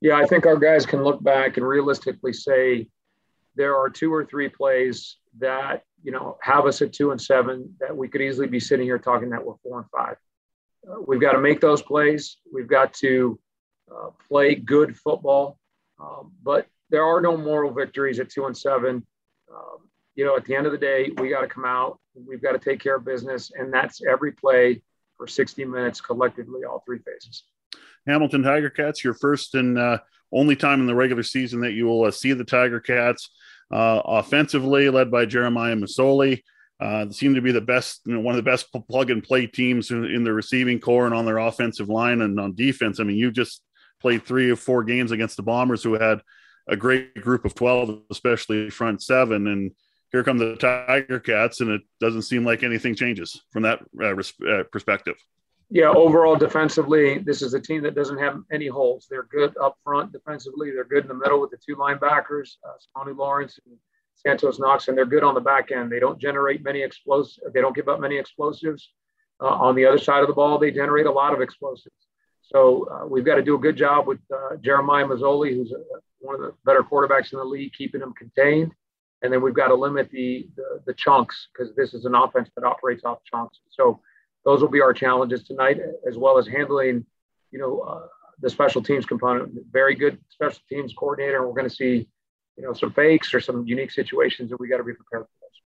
Yeah, I think our guys can look back and realistically say there are two or three plays that you know have us at two and seven that we could easily be sitting here talking that we're four and five. Uh, we've got to make those plays. We've got to uh, play good football, um, but there are no moral victories at two and seven. Um, you know, at the end of the day, we got to come out. We've got to take care of business, and that's every play for 60 minutes collectively, all three phases. Hamilton Tiger Cats, your first and uh, only time in the regular season that you will uh, see the Tiger Cats uh, offensively, led by Jeremiah Masoli. Uh, seem to be the best, you know, one of the best plug and play teams in, in the receiving corps and on their offensive line and on defense. I mean, you just played three or four games against the Bombers, who had a great group of 12, especially front seven. And here come the Tiger Cats, and it doesn't seem like anything changes from that uh, res- uh, perspective. Yeah, overall defensively, this is a team that doesn't have any holes. They're good up front defensively. They're good in the middle with the two linebackers, uh, Sonny Lawrence and Santos Knox, and they're good on the back end. They don't generate many explosives. They don't give up many explosives. Uh, on the other side of the ball, they generate a lot of explosives. So uh, we've got to do a good job with uh, Jeremiah Masoli, who's a, one of the better quarterbacks in the league, keeping him contained. And then we've got to limit the the, the chunks because this is an offense that operates off chunks. So those will be our challenges tonight, as well as handling, you know, uh, the special teams component. Very good special teams coordinator. We're going to see, you know, some fakes or some unique situations that we got to be prepared for.